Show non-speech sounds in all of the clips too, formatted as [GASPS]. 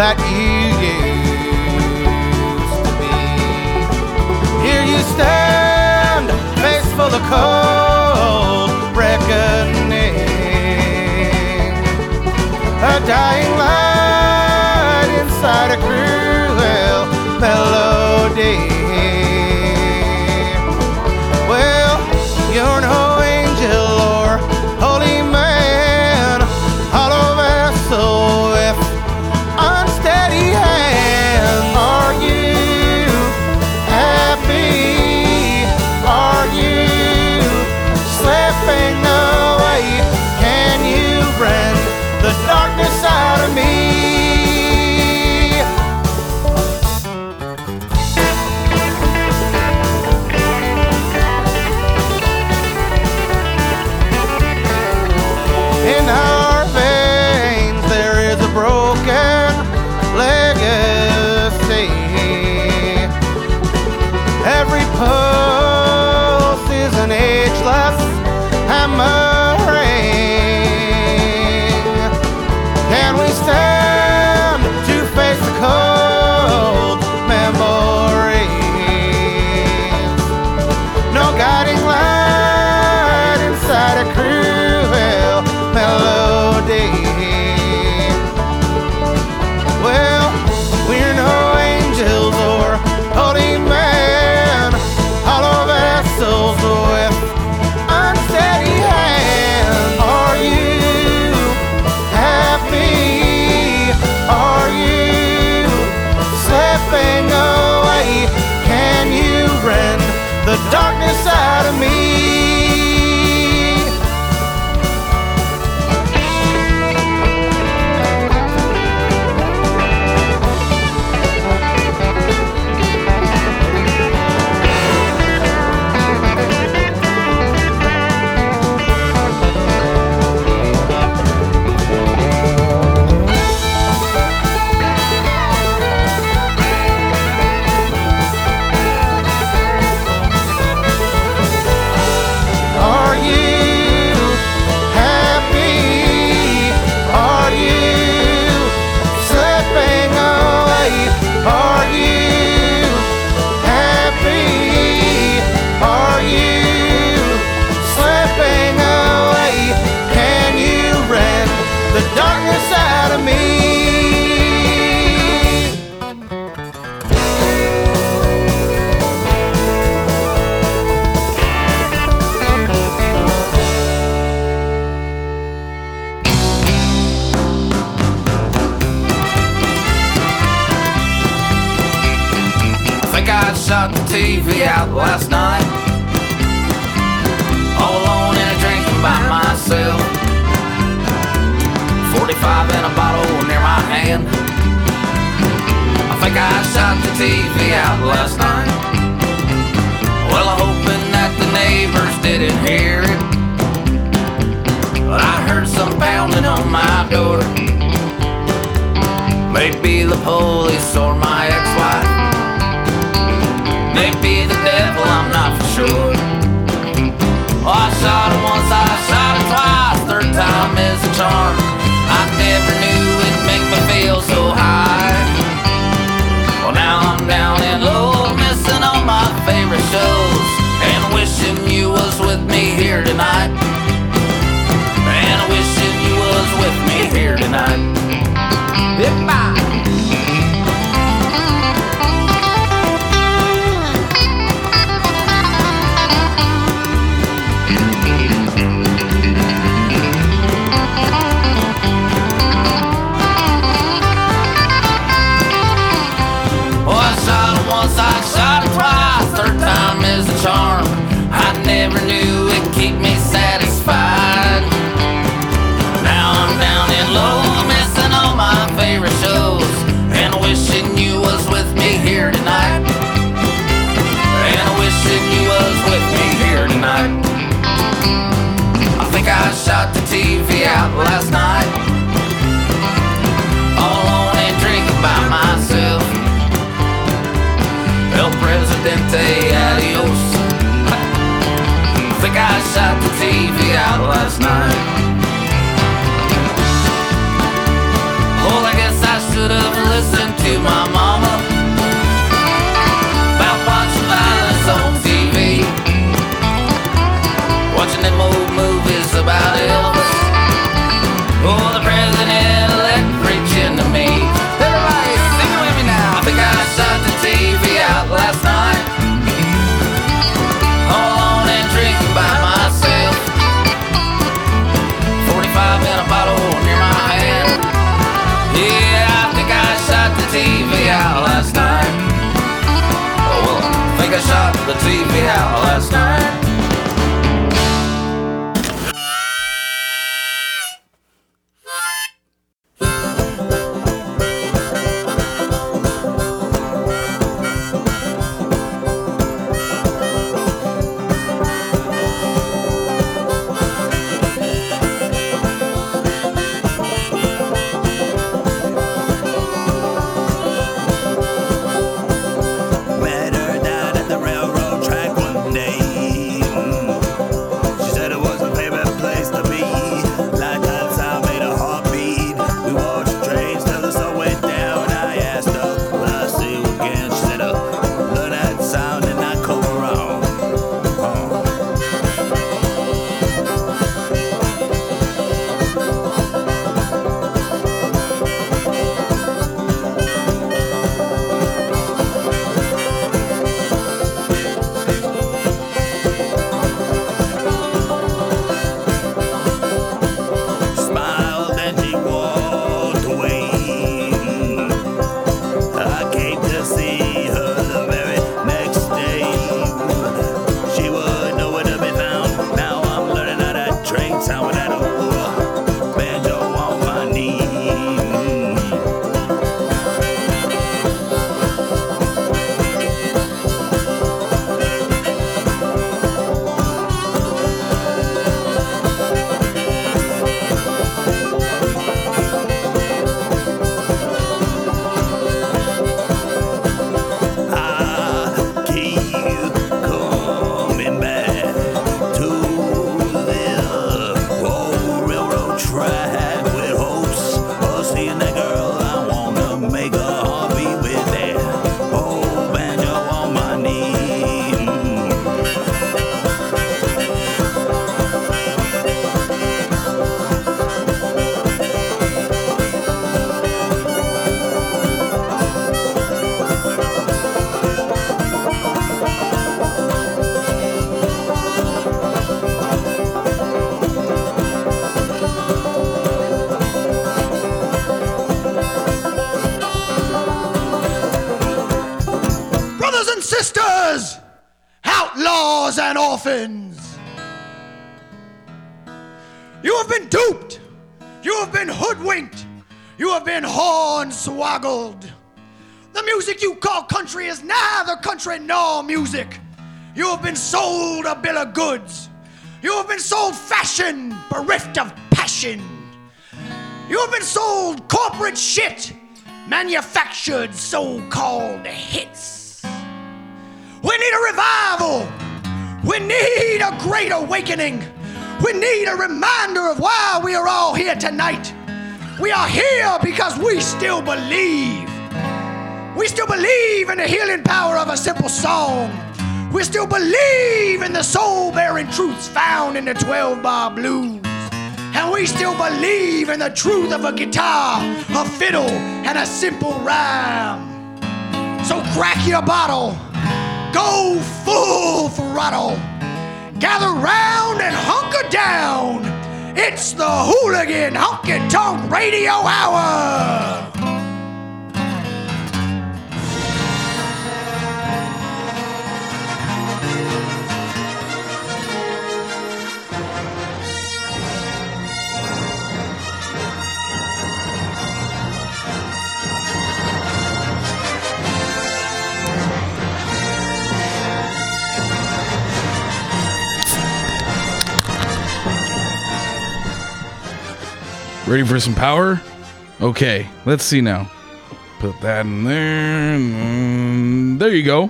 That you used to be. Here you stand, face full of cold reckoning. A dying light inside a cruel melody. TV out last night. All alone in a drinking by myself. 45 in a bottle near my hand. I think I shot the TV out last night. Well, I'm hoping that the neighbors didn't hear it. But I heard some pounding on my door. Maybe the police or my ex-wife. Maybe the devil, I'm not for sure. Oh, I shot him once, I shot him twice. Third time is a charm. I never knew it'd make me feel so high. Well, now I'm down in low, missing all my favorite shows. And wishing you was with me here tonight. And wishing you was with me here tonight. Never knew it'd keep me satisfied. Now I'm down in low, missing all my favorite shows, and wishing you was with me here tonight. And wishing you was with me here tonight. I think I shot the TV out last night. All and drinking by myself. El Presidente, I think the TV out last night. Well, I guess I should have listened to my mama the TV out last night. Orphans. You have been duped. You have been hoodwinked. You have been hornswoggled. The music you call country is neither country nor music. You have been sold a bill of goods. You have been sold fashion bereft of passion. You have been sold corporate shit, manufactured so called hits. We need a revival. We need a great awakening. We need a reminder of why we are all here tonight. We are here because we still believe. We still believe in the healing power of a simple song. We still believe in the soul bearing truths found in the 12 bar blues. And we still believe in the truth of a guitar, a fiddle, and a simple rhyme. So crack your bottle, go full throttle, gather round and hunker down. It's the Hooligan Honky Tonk Radio Hour. Ready for some power? Okay, let's see now. Put that in there. there you go.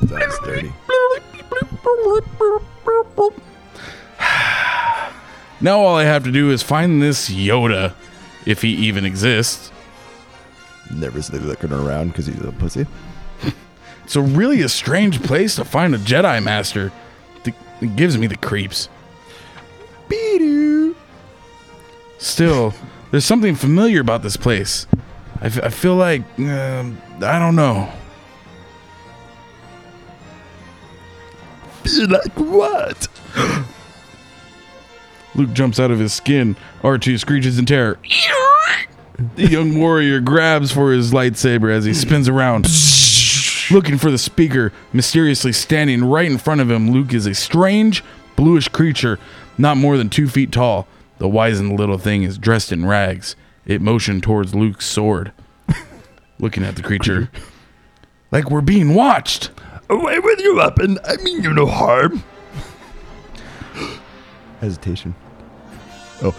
That's dirty. [SIGHS] Now all I have to do is find this Yoda, if he even exists. Nervously looking around because he's a pussy. [LAUGHS] It's a really a strange place to find a Jedi Master. It gives me the creeps. Still, there's something familiar about this place. I, f- I feel like um, I don't know. Like what? [GASPS] Luke jumps out of his skin. R2 screeches in terror. The young warrior grabs for his lightsaber as he spins around, [LAUGHS] looking for the speaker. Mysteriously standing right in front of him, Luke is a strange, bluish creature, not more than two feet tall. The wizened little thing is dressed in rags. It motioned towards Luke's sword, [LAUGHS] looking at the creature. [LAUGHS] Like we're being watched. Away with your weapon. I mean you no harm. [GASPS] Hesitation. Oh.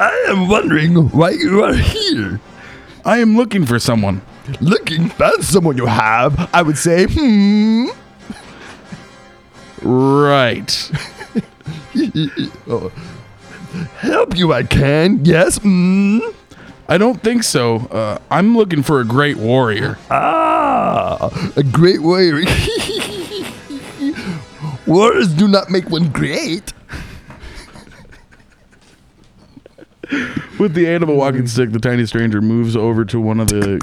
I am wondering why you are here. I am looking for someone. Looking for someone you have. I would say, hmm. Right. [LAUGHS] Help you I can. Yes. Hmm. I don't think so. Uh, I'm looking for a great warrior. Ah, a great warrior. [LAUGHS] Wars do not make one great. With the aid of a walking stick, the tiny stranger moves over to one of the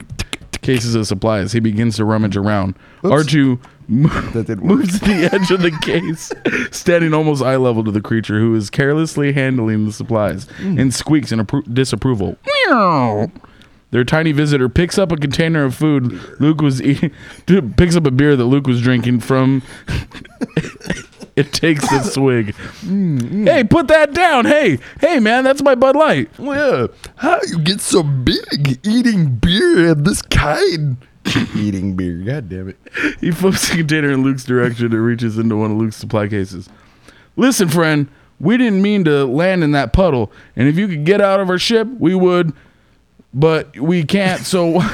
cases of supplies. He begins to rummage around. R2 mo- That didn't work. moves to the edge of the case, [LAUGHS] standing almost eye level to the creature who is carelessly handling the supplies hmm. and squeaks in appro- disapproval. Meow. Their tiny visitor picks up a container of food Luke was [LAUGHS] eating, picks up a beer that Luke was drinking from. [LAUGHS] it takes a swig. Mm-hmm. Hey, put that down. Hey, hey, man, that's my Bud Light. Well, how you get so big eating beer of this kind? [LAUGHS] eating beer, god damn it. He flips the container in Luke's direction and reaches into one of Luke's supply cases. Listen, friend, we didn't mean to land in that puddle, and if you could get out of our ship, we would, but we can't, so. [LAUGHS]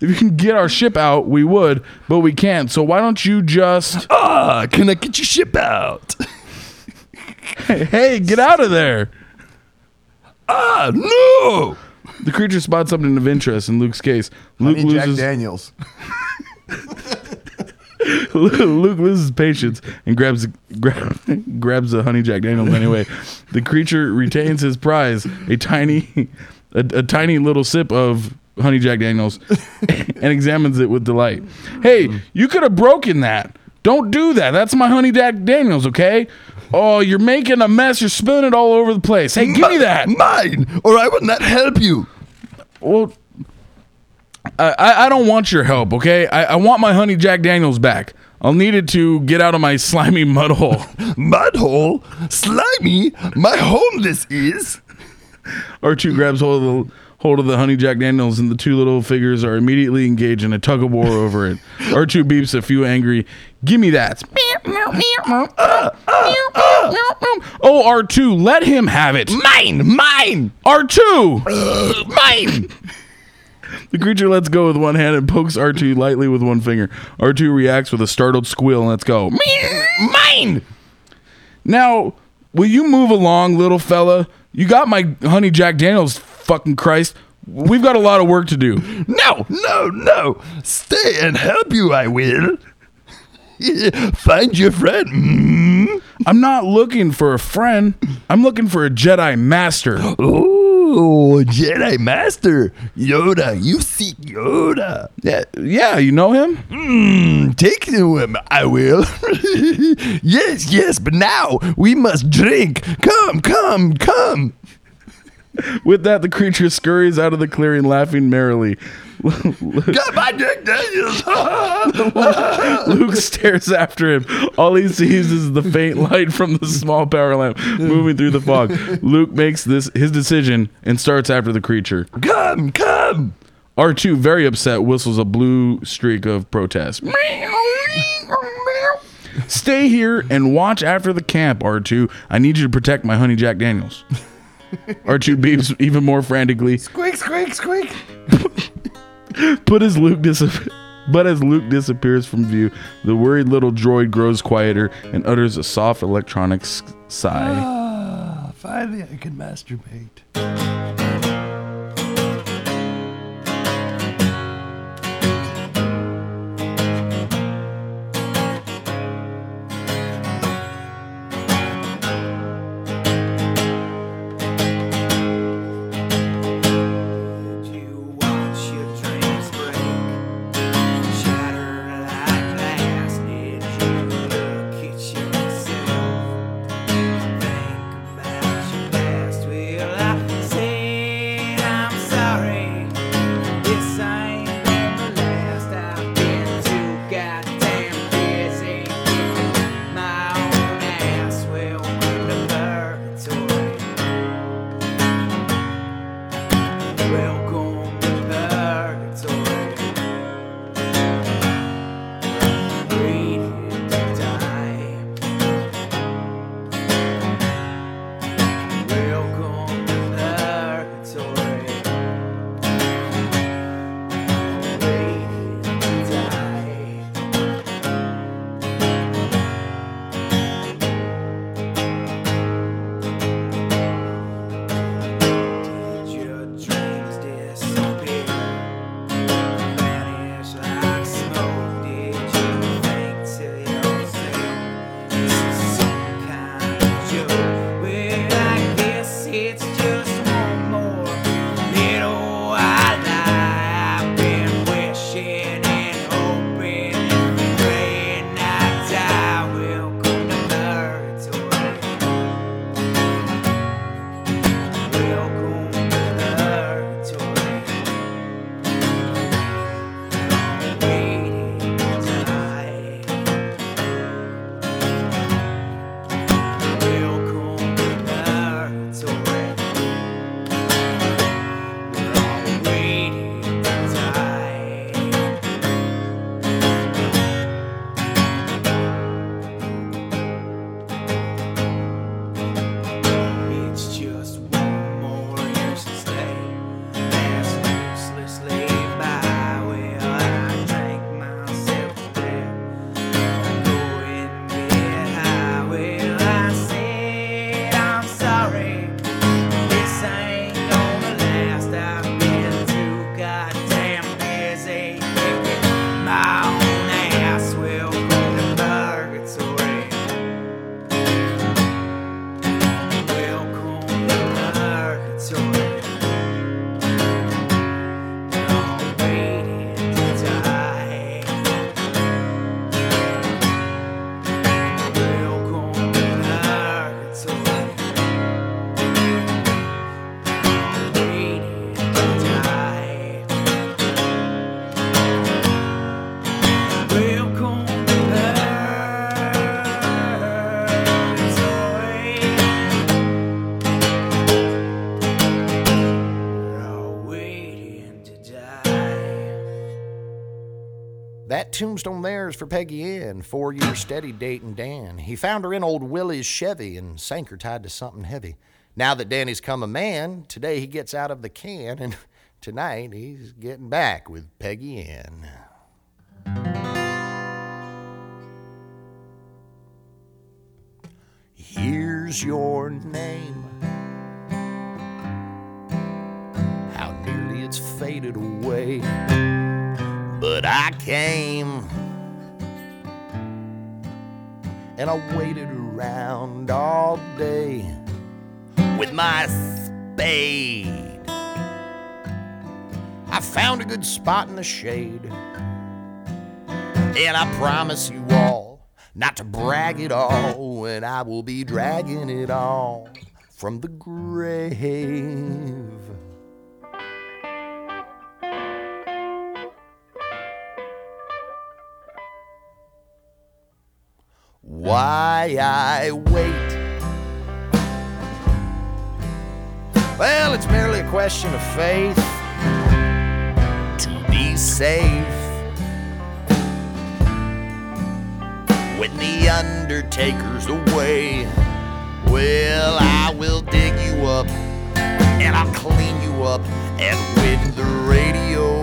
If you can get our ship out, we would, but we can't. So why don't you just Ah, can I get your ship out? [LAUGHS] hey, get out of there? Ah, no! The creature spots something of interest in Luke's case. Luke Honey Jack loses Daniels. [LAUGHS] Luke loses patience and grabs grab, [LAUGHS] grabs a honey jack Daniels anyway. The creature retains his prize, a tiny a, a tiny little sip of honey jack Daniels [LAUGHS] and examines it with delight. Hey, you could have broken that. Don't do that. That's my honey jack Daniels, okay? Oh, you're making a mess. You're spilling it all over the place. Hey, give me that. Mine, or I will not help you. Well, I, I I don't want your help, okay? I, I want my honey Jack Daniels back. I'll need it to get out of my [LAUGHS] slimy mud hole. Mudhole, slimy, my home this is. R2 grabs hold of the hold of the honey Jack Daniels, and the two little figures are immediately engaged in a tug of war over it. [LAUGHS] R2 beeps a few angry, "Give me that!" Oh, R2, let him have it. Mine, mine, R2. [GASPS] mine. The creature lets go with one hand and pokes R2 lightly with one finger. R2 reacts with a startled squeal and lets go. Mine. Now, will you move along, little fella? You got my honey Jack Daniels, fucking Christ. We've got a lot of work to do. No, no, no. Stay and help you, I will. [LAUGHS] Find your friend. Mm. I'm not looking for a friend. I'm looking for a Jedi Master. Oh, Jedi Master. Yoda, you seek Yoda. Yeah, yeah, you know him? Mm, take to him, I will. [LAUGHS] yes, yes, but now we must drink. Come, come, come. With that, the creature scurries out of the clearing, laughing merrily. Got my Jack Daniels. [LAUGHS] Luke stares after him. All he sees is the faint light from the small power lamp moving through the fog. Luke makes this his decision and starts after the creature. come, come. R2, very upset, whistles a blue streak of protest. Stay here and watch after the camp, R2. I need you to protect my honey Jack Daniels. R2 beeps even more frantically. Squeak, squeak, squeak. [LAUGHS] But as Luke dis- but as Luke disappears from view, the worried little droid grows quieter and utters a soft electronic sigh. Ah, finally I can masturbate. Tombstone there is for Peggy Ann, four years steady dating Dan. He found her in old Willie's Chevy and sank her tied to something heavy. Now that Danny's come a man, today he gets out of the can, and [LAUGHS] tonight he's getting back with Peggy Ann. Here's your name. How nearly it's faded away. But I came and I waited around all day with my spade. I found a good spot in the shade. And I promise you all not to brag at all, and I will be dragging it all from the grave. Why I wait? Well, it's merely a question of faith to be safe. When the undertaker's away, well, I will dig you up and I'll clean you up. And when the radio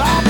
up.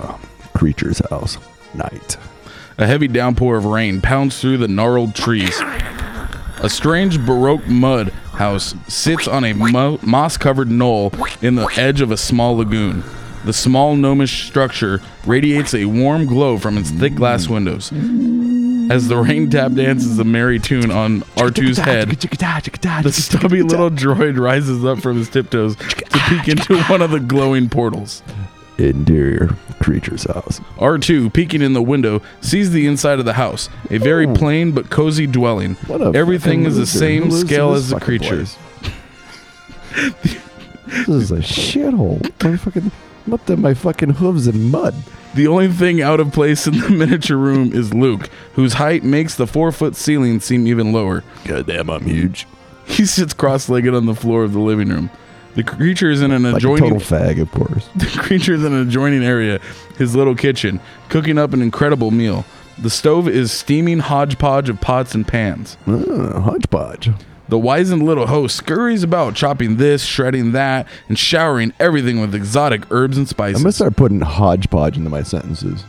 creature's house, night. A heavy downpour of rain pounds through the gnarled trees. A strange Baroque mud house sits on a mo- moss covered knoll in the edge of a small lagoon. The small gnomish structure radiates a warm glow from its thick glass windows. As the rain tap dances a merry tune on R2's head, the stubby little droid rises up from his tiptoes to peek into one of the glowing portals. Interior, creature's house. R2, peeking in the window, sees the inside of the house. A very hmm. plain but cozy dwelling. Oh. What a Everything fucking is the loser. same lives in scale this as the fucking creature. place? [LAUGHS] This is a shithole. My fucking, I'm up to my fucking hooves in mud. The only thing out of place in the [LAUGHS] miniature room is Luke, whose height makes the four foot ceiling seem even lower. Goddamn, I'm huge. He sits cross legged on the floor of the living room. The creature is in an Like a adjoining total fag, of course. [LAUGHS] The creature is in an adjoining area, his little kitchen, cooking up an incredible meal. The stove is steaming hodgepodge of pots and pans. Uh, hodgepodge. The wizened little host scurries about, chopping this, shredding that, and showering everything with exotic herbs and spices. I'm gonna start putting hodgepodge into my sentences.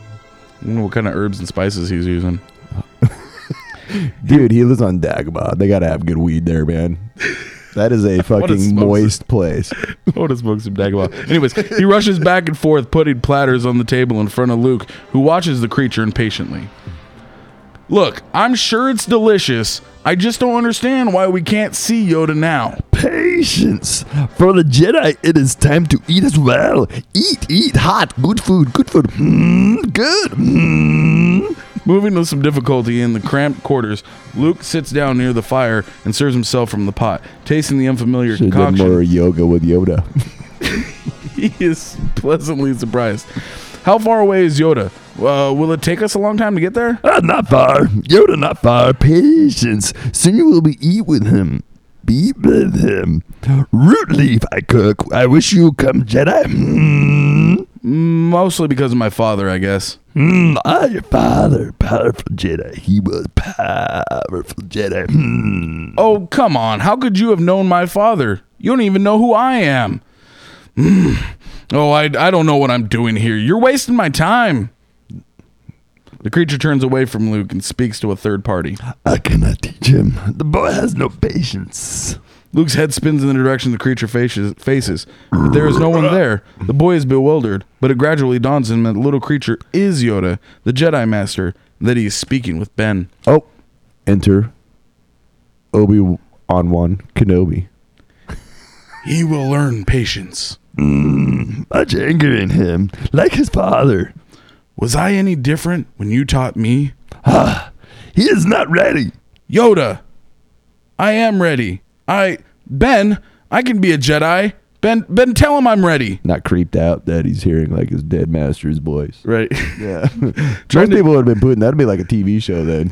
I wonder what kind of herbs and spices he's using. [LAUGHS] Dude, he lives on Dagobah. They gotta have good weed there, man. [LAUGHS] That is a [LAUGHS] fucking moist place. [LAUGHS] I want to smoke some Dagobah. Anyways, he rushes back and forth, putting platters on the table in front of Luke, who watches the creature impatiently. Look, I'm sure it's delicious. I just don't understand why we can't see Yoda now. Patience. For the Jedi, it is time to eat as well. Eat, eat, hot, good food, good food. Mm, good. Mm. Moving with some difficulty in the cramped quarters, Luke sits down near the fire and serves himself from the pot, tasting the unfamiliar Should have done concoction. more yoga with Yoda. [LAUGHS] he is pleasantly surprised. How far away is Yoda? Uh, will it take us a long time to get there? Ah, not far. Yoda, not far. Patience. Soon you will be eat with him. Be with him. Root leaf I cook. I wish you come, Jedi. Mm. Mostly because of my father, I guess. Mm, ah, your father, powerful Jedi. He was powerful Jedi. Mm. Oh, come on. How could you have known my father? You don't even know who I am. Mm. Oh, I, I don't know what I'm doing here. You're wasting my time. The creature turns away from Luke and speaks to a third party. I cannot teach him. The boy has no patience. Luke's head spins in the direction the creature faces. faces. But there is no one there. The boy is bewildered, but it gradually dawns on him that the little creature is Yoda, the Jedi Master, and that he is speaking with Ben. Oh, enter Obi on one Kenobi. He will learn patience. Mm, Much anger in him, like his father. Was I any different when you taught me? Ha! He is not ready. Yoda, I am ready. I Ben, I can be a Jedi. Ben, Ben, tell him I'm ready. Not creeped out that he's hearing like his dead master's voice. Right. Yeah. [LAUGHS] Most to- people would have been putting that'd be like a TV show then.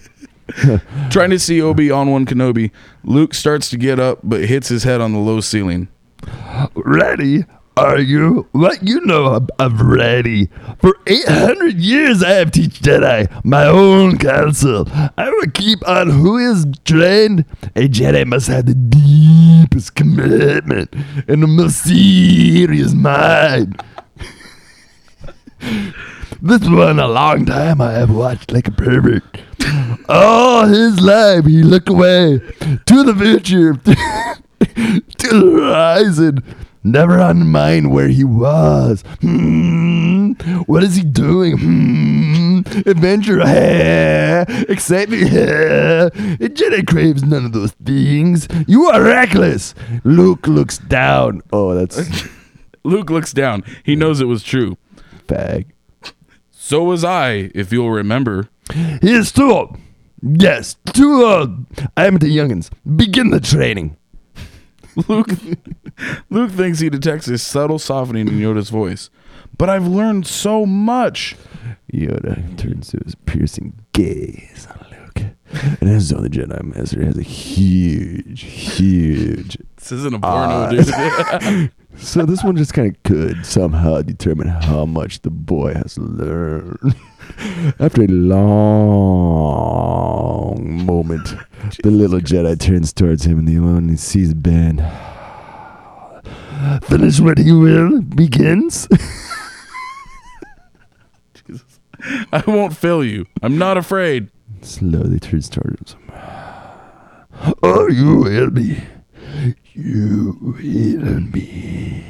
[LAUGHS] Trying to see Obi on one Kenobi, Luke starts to get up but hits his head on the low ceiling. Ready? Are you? What you know of ready? For 800 years I have teach Jedi my own counsel. I will keep on who is trained. A Jedi must have the deepest commitment and the most serious mind. [LAUGHS] This one a long time I have watched like a pervert. All his life he looked away to the future, [LAUGHS] to the horizon, never on mind where he was. Hmm, what is he doing? Hmm, adventure, eh? excitement. Eh? A Jedi craves none of those things. You are reckless. Luke looks down. Oh, that's [LAUGHS] Luke looks down. He knows it was true. fag. So was I, if you'll remember. He is told. Yes, too old. I am the youngins. Begin the training. [LAUGHS] Luke Luke thinks he detects a subtle softening in Yoda's voice. But I've learned so much. Yoda turns to his piercing gaze on Luke. And as though the Jedi Master has a huge, huge. This isn't a porno, dude. [LAUGHS] So this one just kind of could somehow determine how much the boy has learned. [LAUGHS] After a long moment, [LAUGHS] the little Jedi turns towards him and the only sees Ben. [SIGHS] Finish what he will begins. [LAUGHS] I won't fail you. I'm not afraid. Slowly turns towards him. Oh, you will be. You will be.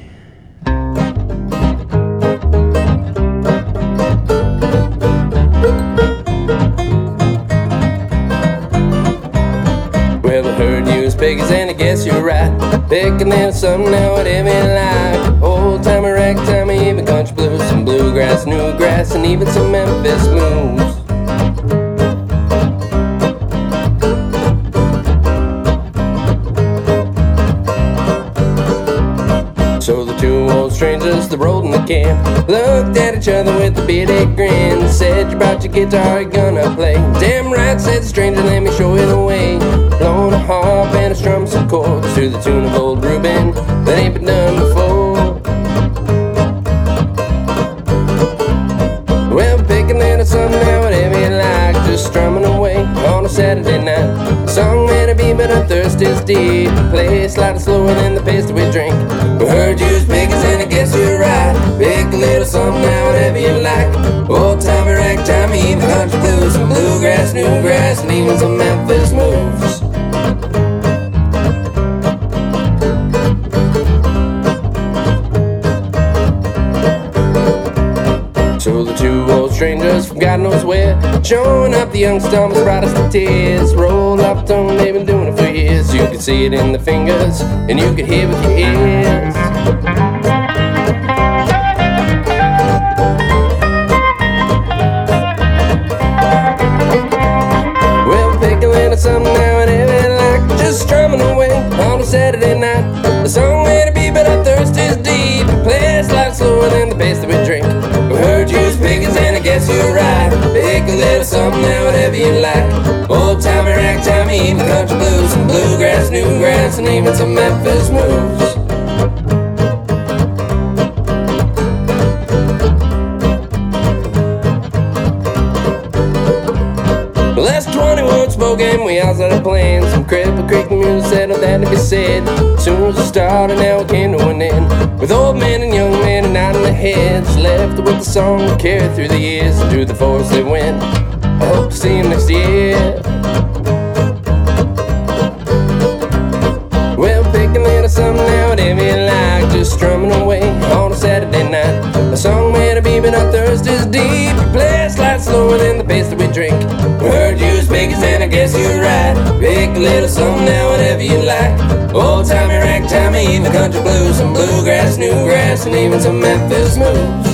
Was and I guess you're right. Picking them something now, whatever you like. Old timer, ragtime, even country blues, some bluegrass, new grass, and even some Memphis blues. Strangers that rolled in the camp looked at each other with a bearded grin. Said, You brought your guitar, you gonna play? Damn right, said the stranger, let me show you the way. Blowing a harp and a strum some chords to the tune of old Reuben that ain't been done before. Well, pick a little something now, whatever you like, just strumming away on a Saturday night. Song may be, but our thirst is deep. Play slightly slower than the pace that we drink. Heard you was guess you're right. Pick a little something now, whatever you like. Old timey, ragtime, even country blues, some bluegrass, new grass, and even some Memphis moves. So the two old strangers from God knows where Showing up the young stomachs brightest of tears Roll up tongue, they've been doing it for years You can see it in the fingers And you can hear with your ears you like Old timey, ragtime, even country blues and bluegrass, new grass, and even some Memphis moves that's 21 spoken, we all started playing some Cripple Creek music settled that to be said. Soon as it started, now it came to an end. With old men and young men and out in the heads, left with the song carried through the years and through the forest they went. I hope to see 'em next year. Well, pick a little something now, whatever you like, just strumming away on a Saturday night. A song made of beam and our thirst is deep. Play a slide slower than the pace that we drink. Heard you biggest and I guess you're right. Pick a little something now, whatever you like. Old timey, ragtime, even country blues, some bluegrass, newgrass, and even some Memphis moves.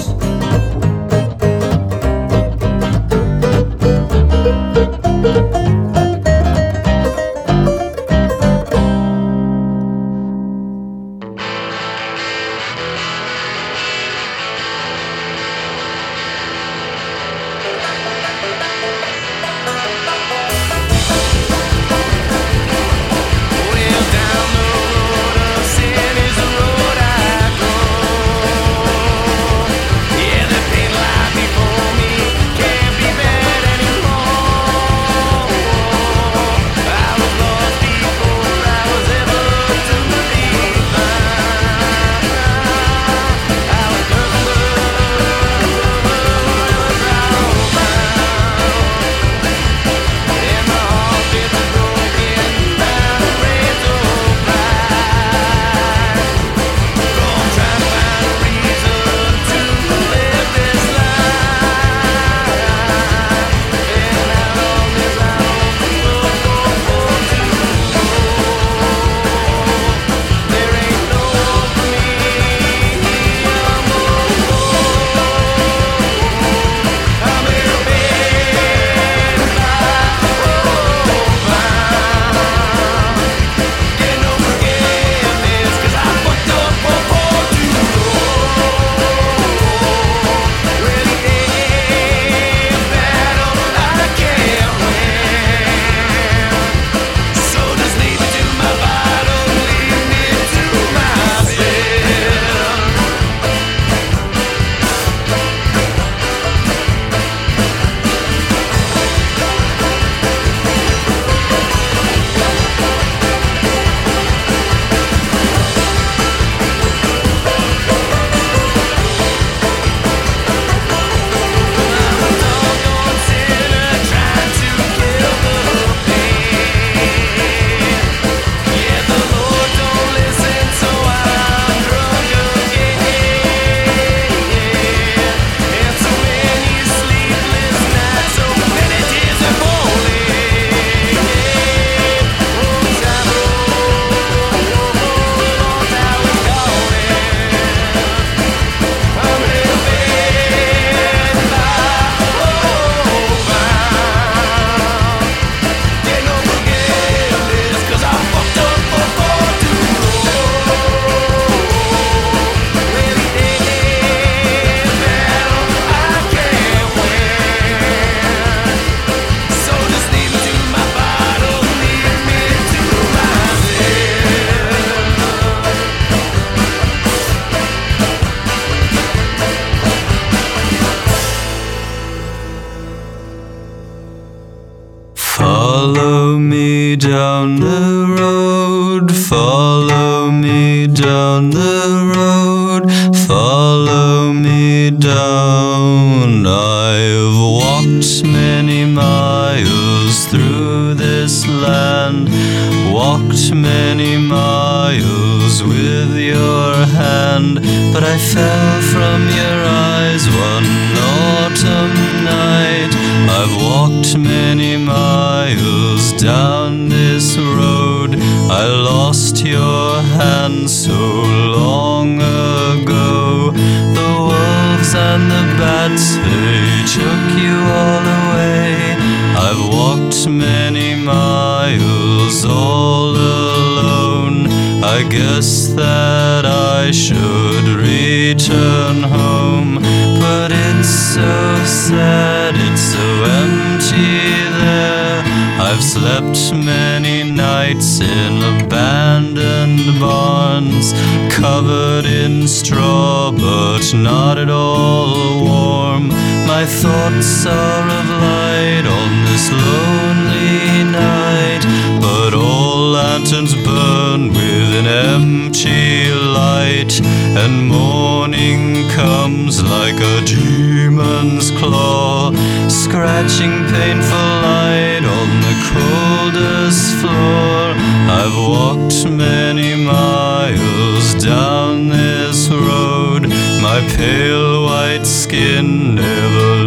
Are of light on this lonely night, but all lanterns burn with an empty light, and morning comes like a demon's claw, scratching painful light on the coldest floor. I've walked many miles down this road. My pale white skin never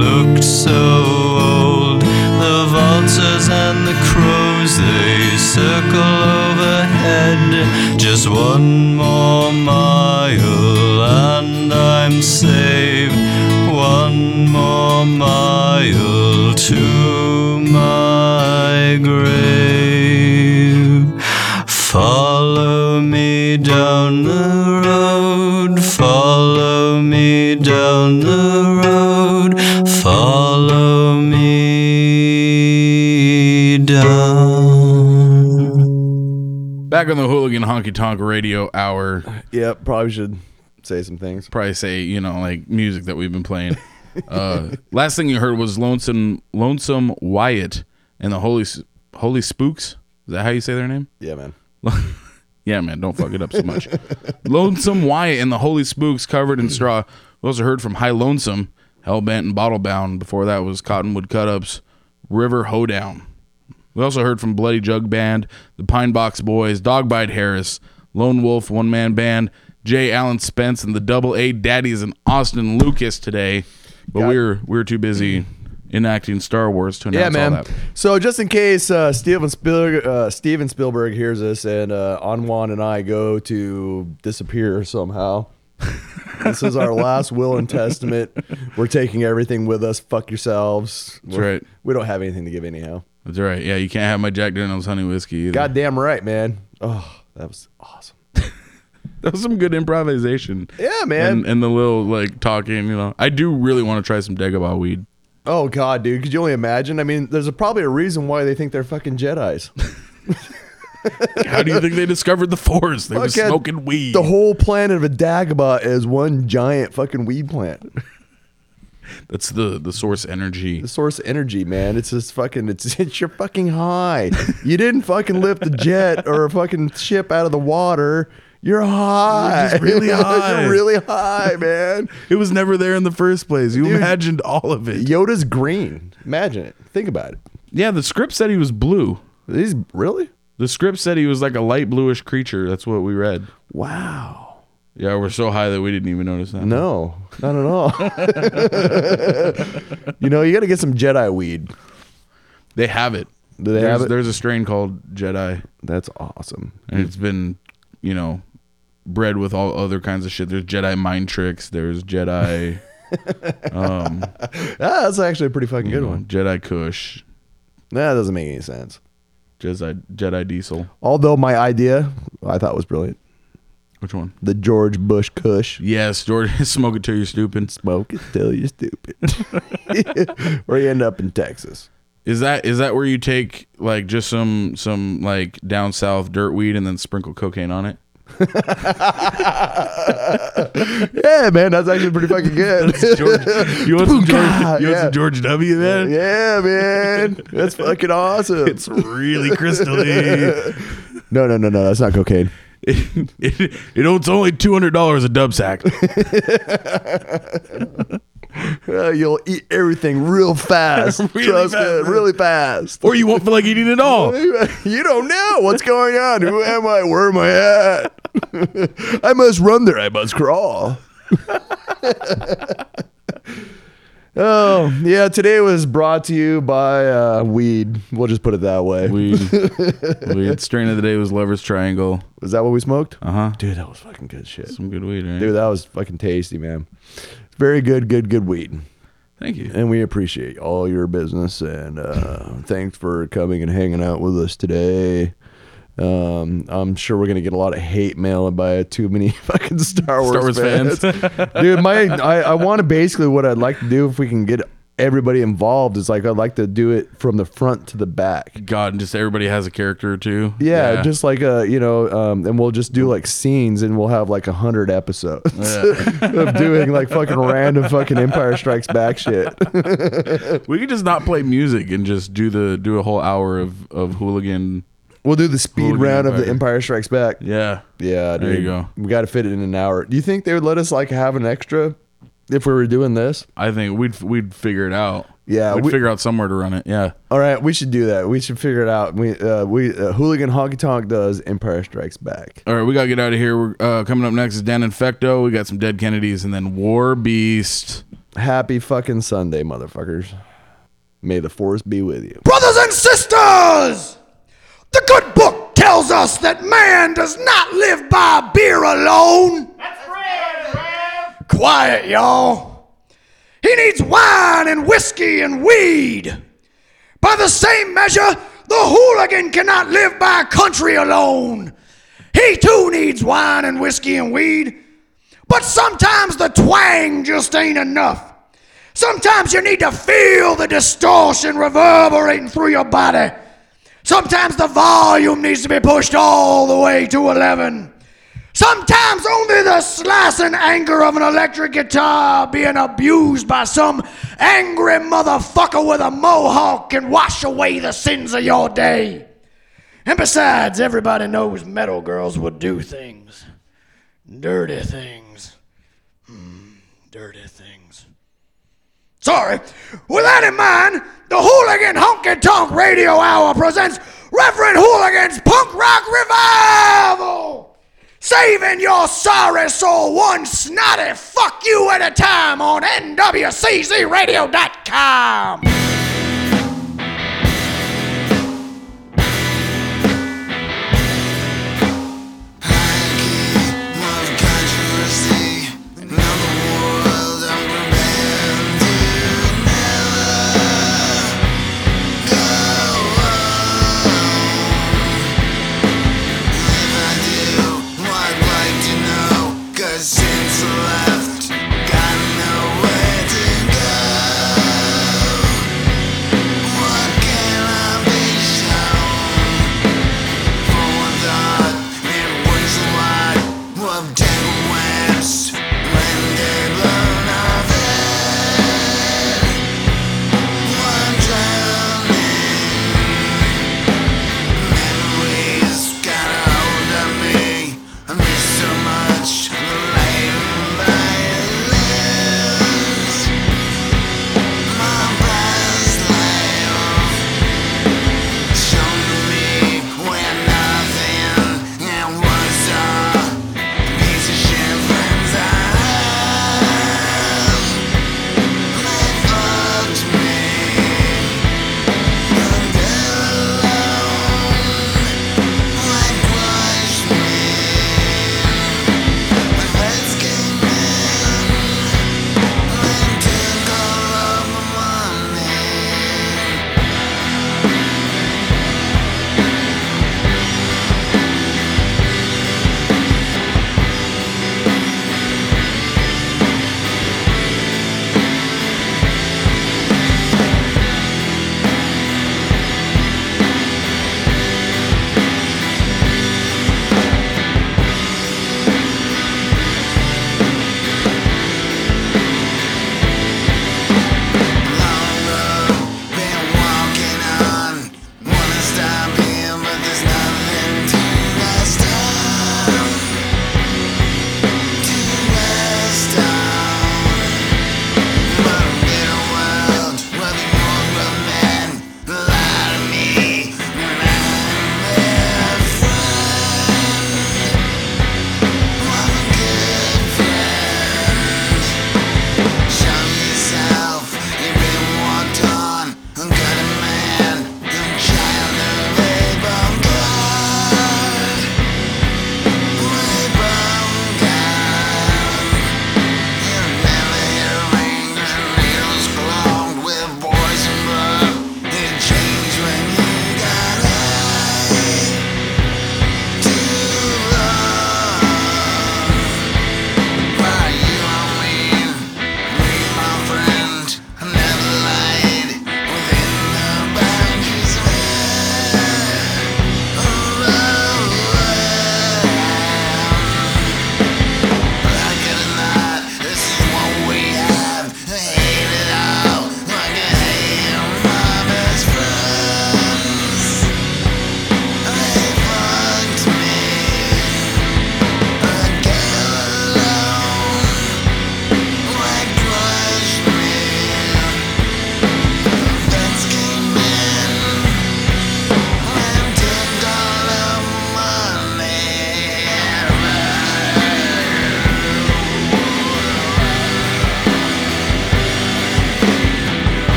so old. The vultures and the crows, they circle overhead. Just one more mile and I'm saved. One more mile to my grave. Back on the Hooligan Honky Tonk Radio Hour. Yep, probably should say some things. Probably say you know like music that we've been playing. Uh, [LAUGHS] last thing you heard was Lonesome Lonesome Wyatt and the Holy Holy Spooks. Is that how you say their name? Yeah, man. [LAUGHS] yeah, man. Don't fuck it up so much. Lonesome Wyatt and the Holy Spooks covered in straw. We also heard from High Lonesome, Hellbent and Bottlebound. Before that was Cottonwood Cutups, River Hoedown. We also heard from Bloody Jug Band, the Pine Box Boys, Dogbite Harris, Lone Wolf One Man Band, Jay Allen Spence, and the Double A Daddies and Austin Lucas today. But we were we were too busy enacting Star Wars to announce Yeah, man. all that. So just in case uh, Steven Spielberg, uh, Steven Spielberg hears this and uh, Anwan and I go to disappear somehow, [LAUGHS] this is our last will and testament. We're taking everything with us. Fuck yourselves. That's We're- right. We don't have anything to give anyhow. That's right. Yeah, you can't have my Jack Daniels honey whiskey either. Goddamn right, man. Oh, that was awesome. [LAUGHS] That was some good improvisation. Yeah, man. And, and the little like talking, you know. I do really want to try some Dagobah weed. Oh god, dude, could you only imagine? I mean, there's a, probably a reason why they think they're fucking Jedi's. [LAUGHS] How do you think they discovered the Force? They were smoking weed. The whole planet of Dagobah is one giant fucking weed plant. That's the the source energy. The source energy, man. It's just fucking. It's [LAUGHS] it's your fucking high. You didn't fucking lift a jet or a fucking ship out of the water. You're high. [LAUGHS] You're really high. You're really high, man. It was never there in the first place. You Dude. imagined all of it. Yoda's green. Imagine it. Think about it. Yeah, the script said he was blue. He's really. The script said he was like a light bluish creature. That's what we read. Wow. Yeah, we're so high that we didn't even notice that. No, not at all. [LAUGHS] you know, you got to get some Jedi weed. They have it. Do they there's, have it? There's a strain called Jedi, That's awesome. and it's been, you know, bred with all other kinds of shit. There's Jedi mind tricks. There's Jedi, [LAUGHS] um, Ah, that's actually a pretty fucking good know, one. Jedi Kush, That doesn't make any sense. Jedi Jedi Diesel. Although my idea, I thought was brilliant. Which one? The George Bush Kush. Yes, George. [LAUGHS] Smoke it till you're stupid. Smoke it till you're stupid. [LAUGHS] or you end up in Texas. Is that is that where you take like just some some like down south dirt weed and then sprinkle cocaine on it? [LAUGHS] yeah, man, that's actually pretty fucking good. George, you want some George, you want yeah. some George W, man? Yeah, man, that's fucking awesome. It's really crystally. no, no, no, no, that's not cocaine. It, it, it only two hundred dollars a dub sack. Uh, [LAUGHS] [LAUGHS] you'll eat everything real fast. [LAUGHS] Really Trust fast. me, really fast. or you won't feel like eating at all. You don't know what's going on. Who am I? Where am I at? I must run there. I must crawl. Oh yeah, today was brought to you by uh, weed. We'll just put it that way. Weed. [LAUGHS] Weed. Strain of the day was Lover's Triangle. Was that what we smoked? Uh huh. Dude, that was fucking good shit. Some good weed, right? Dude, that was fucking tasty, man. Very good, good, good weed. Thank you. And we appreciate all your business and uh, thanks for coming and hanging out with us today. Um, I'm sure we're gonna get a lot of hate mail by too many [LAUGHS] fucking Star Wars, Star Wars fans. Dude, my I, I want to basically what I'd like to do if we can get everybody involved is like I'd like to do it from the front to the back. God, and just everybody has a character or two. Yeah, just like a you know, um, and we'll just do like scenes, and we'll have like a hundred episodes [LAUGHS] of doing like fucking random fucking Empire Strikes Back shit. [LAUGHS] we could just not play music and just do the do a whole hour of of hooligan. We'll do the speed Hooligan round of the Empire. Empire Strikes Back. Yeah, Yeah, There you go. We got to fit it in an hour. Do you think they would let us like have an extra if we were doing this? I think we'd we'd figure it out. Yeah, we'd we- figure out somewhere to run it. Yeah, All right, we should do that. We should figure it out. We uh, we uh, Hooligan Honky Tonk does Empire Strikes Back. All right, we gotta get out of here. We're uh, coming up next is Dan Infecto. We got some dead Kennedys, and then War Beast. Happy fucking Sunday, motherfuckers. May the force be with you. Brothers and sisters, the good book tells us that man does not live by beer alone. That's right, Quiet, y'all. He needs wine and whiskey and weed. By the same measure, the hooligan cannot live by country alone. He too needs wine and whiskey and weed. But sometimes the twang just ain't enough. Sometimes you need to feel the distortion reverberating through your body. Sometimes the volume needs to be pushed all the way to 11. Sometimes only the slicing anger of an electric guitar being abused by some angry motherfucker with a mohawk can wash away the sins of your day. And besides, everybody knows metal girls will do things. Dirty things. Hmm, dirty things. Sorry. With that in mind, the Hooligan Honky Tonk Radio Hour presents Reverend Hooligan's Punk Rock Revival! Saving your sorry soul one snotty fuck you at a time on NWCZRadio.com!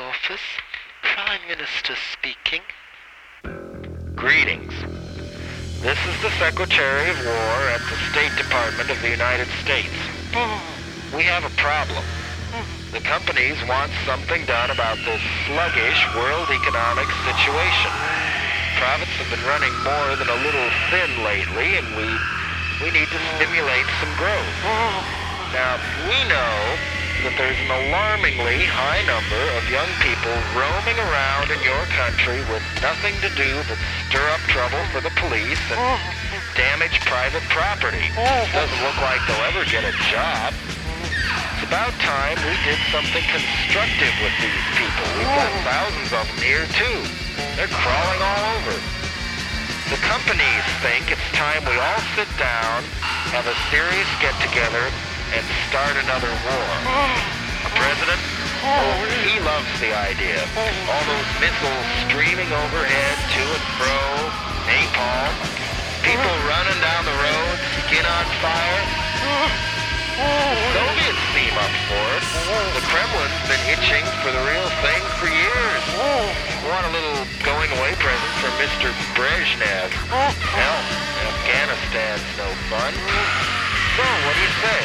Office. Prime Minister speaking. Greetings. This is the Secretary of War at the State Department of the United States. Mm-hmm. We have a problem. Mm-hmm. The companies want something done about this sluggish world economic situation. Profits have been running more than a little thin lately, and we we need to stimulate some growth. Mm-hmm. Now, we know that there's an alarmingly high number of young people roaming around in your country with nothing to do but stir up trouble for the police and damage private property. Doesn't look like they'll ever get a job. It's about time we did something constructive with these people. We've got thousands of them here too. They're crawling all over. The companies think it's time we all sit down, have a serious get-together, and start another war. The president, oh, he loves the idea. All those missiles streaming overhead to and fro, napalm, people running down the road, skin on fire. Soviets seem up for it. The Kremlin's been itching for the real thing for years. Want a little going away present from Mr. Brezhnev. Hell, Afghanistan's no fun. So, what do you say?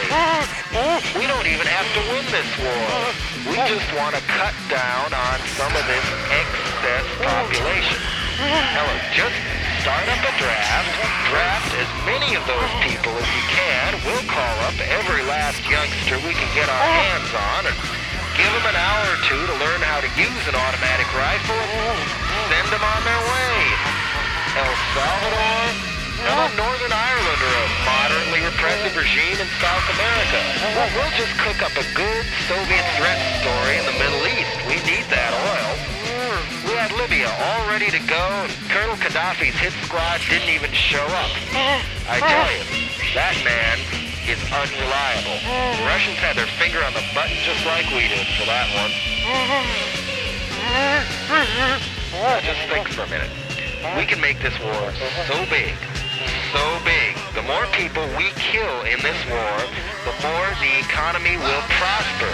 We don't even have to win this war. We just want to cut down on some of this excess population. Hell, just start up a draft, draft as many of those people as you can. We'll call up every last youngster we can get our hands on and give them an hour or two to learn how to use an automatic rifle. Send them on their way. El Salvador, and Northern Ireland are a moderately repressive regime in South America. Well, we'll just cook up a good Soviet threat story in the Middle East. We need that oil. Mm, we had Libya all ready to go, and Colonel Gaddafi's hit squad didn't even show up. I tell you, that man is unreliable. The Russians had their finger on the button just like we did for that one. Now [LAUGHS] just think for a minute. We can make this war so big, so big. The more people we kill in this war, the more the economy will prosper.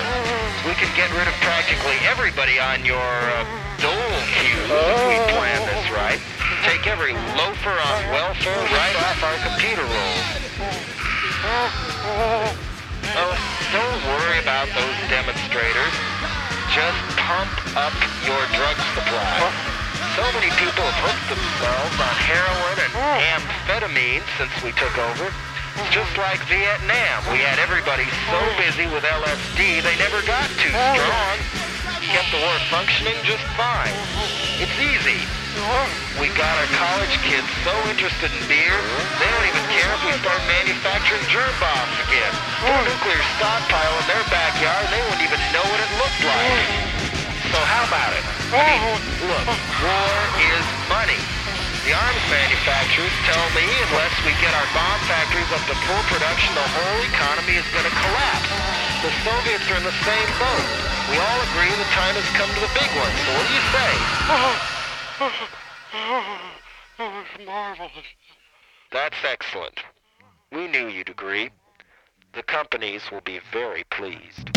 We can get rid of practically everybody on your uh, dole queues if we plan this right. Take every loafer on welfare right off our computer rolls. Oh, don't worry about those demonstrators. Just pump up your drug supply. So many people have hooked themselves on heroin and amphetamine since we took over. It's just like Vietnam. We had everybody so busy with LSD they never got too strong. Kept the war functioning just fine. It's easy. We got our college kids so interested in beer, they don't even care if we start manufacturing germ bombs again. Put a nuclear stockpile in their backyard, they wouldn't even know what it looked like. So how about it? Look, war is money. The arms manufacturers tell me unless we get our bomb factories up to full production, the whole economy is going to collapse. The Soviets are in the same boat. We all agree the time has come to the big one. So what do you say? it's marvelous. That's excellent. We knew you'd agree. The companies will be very pleased.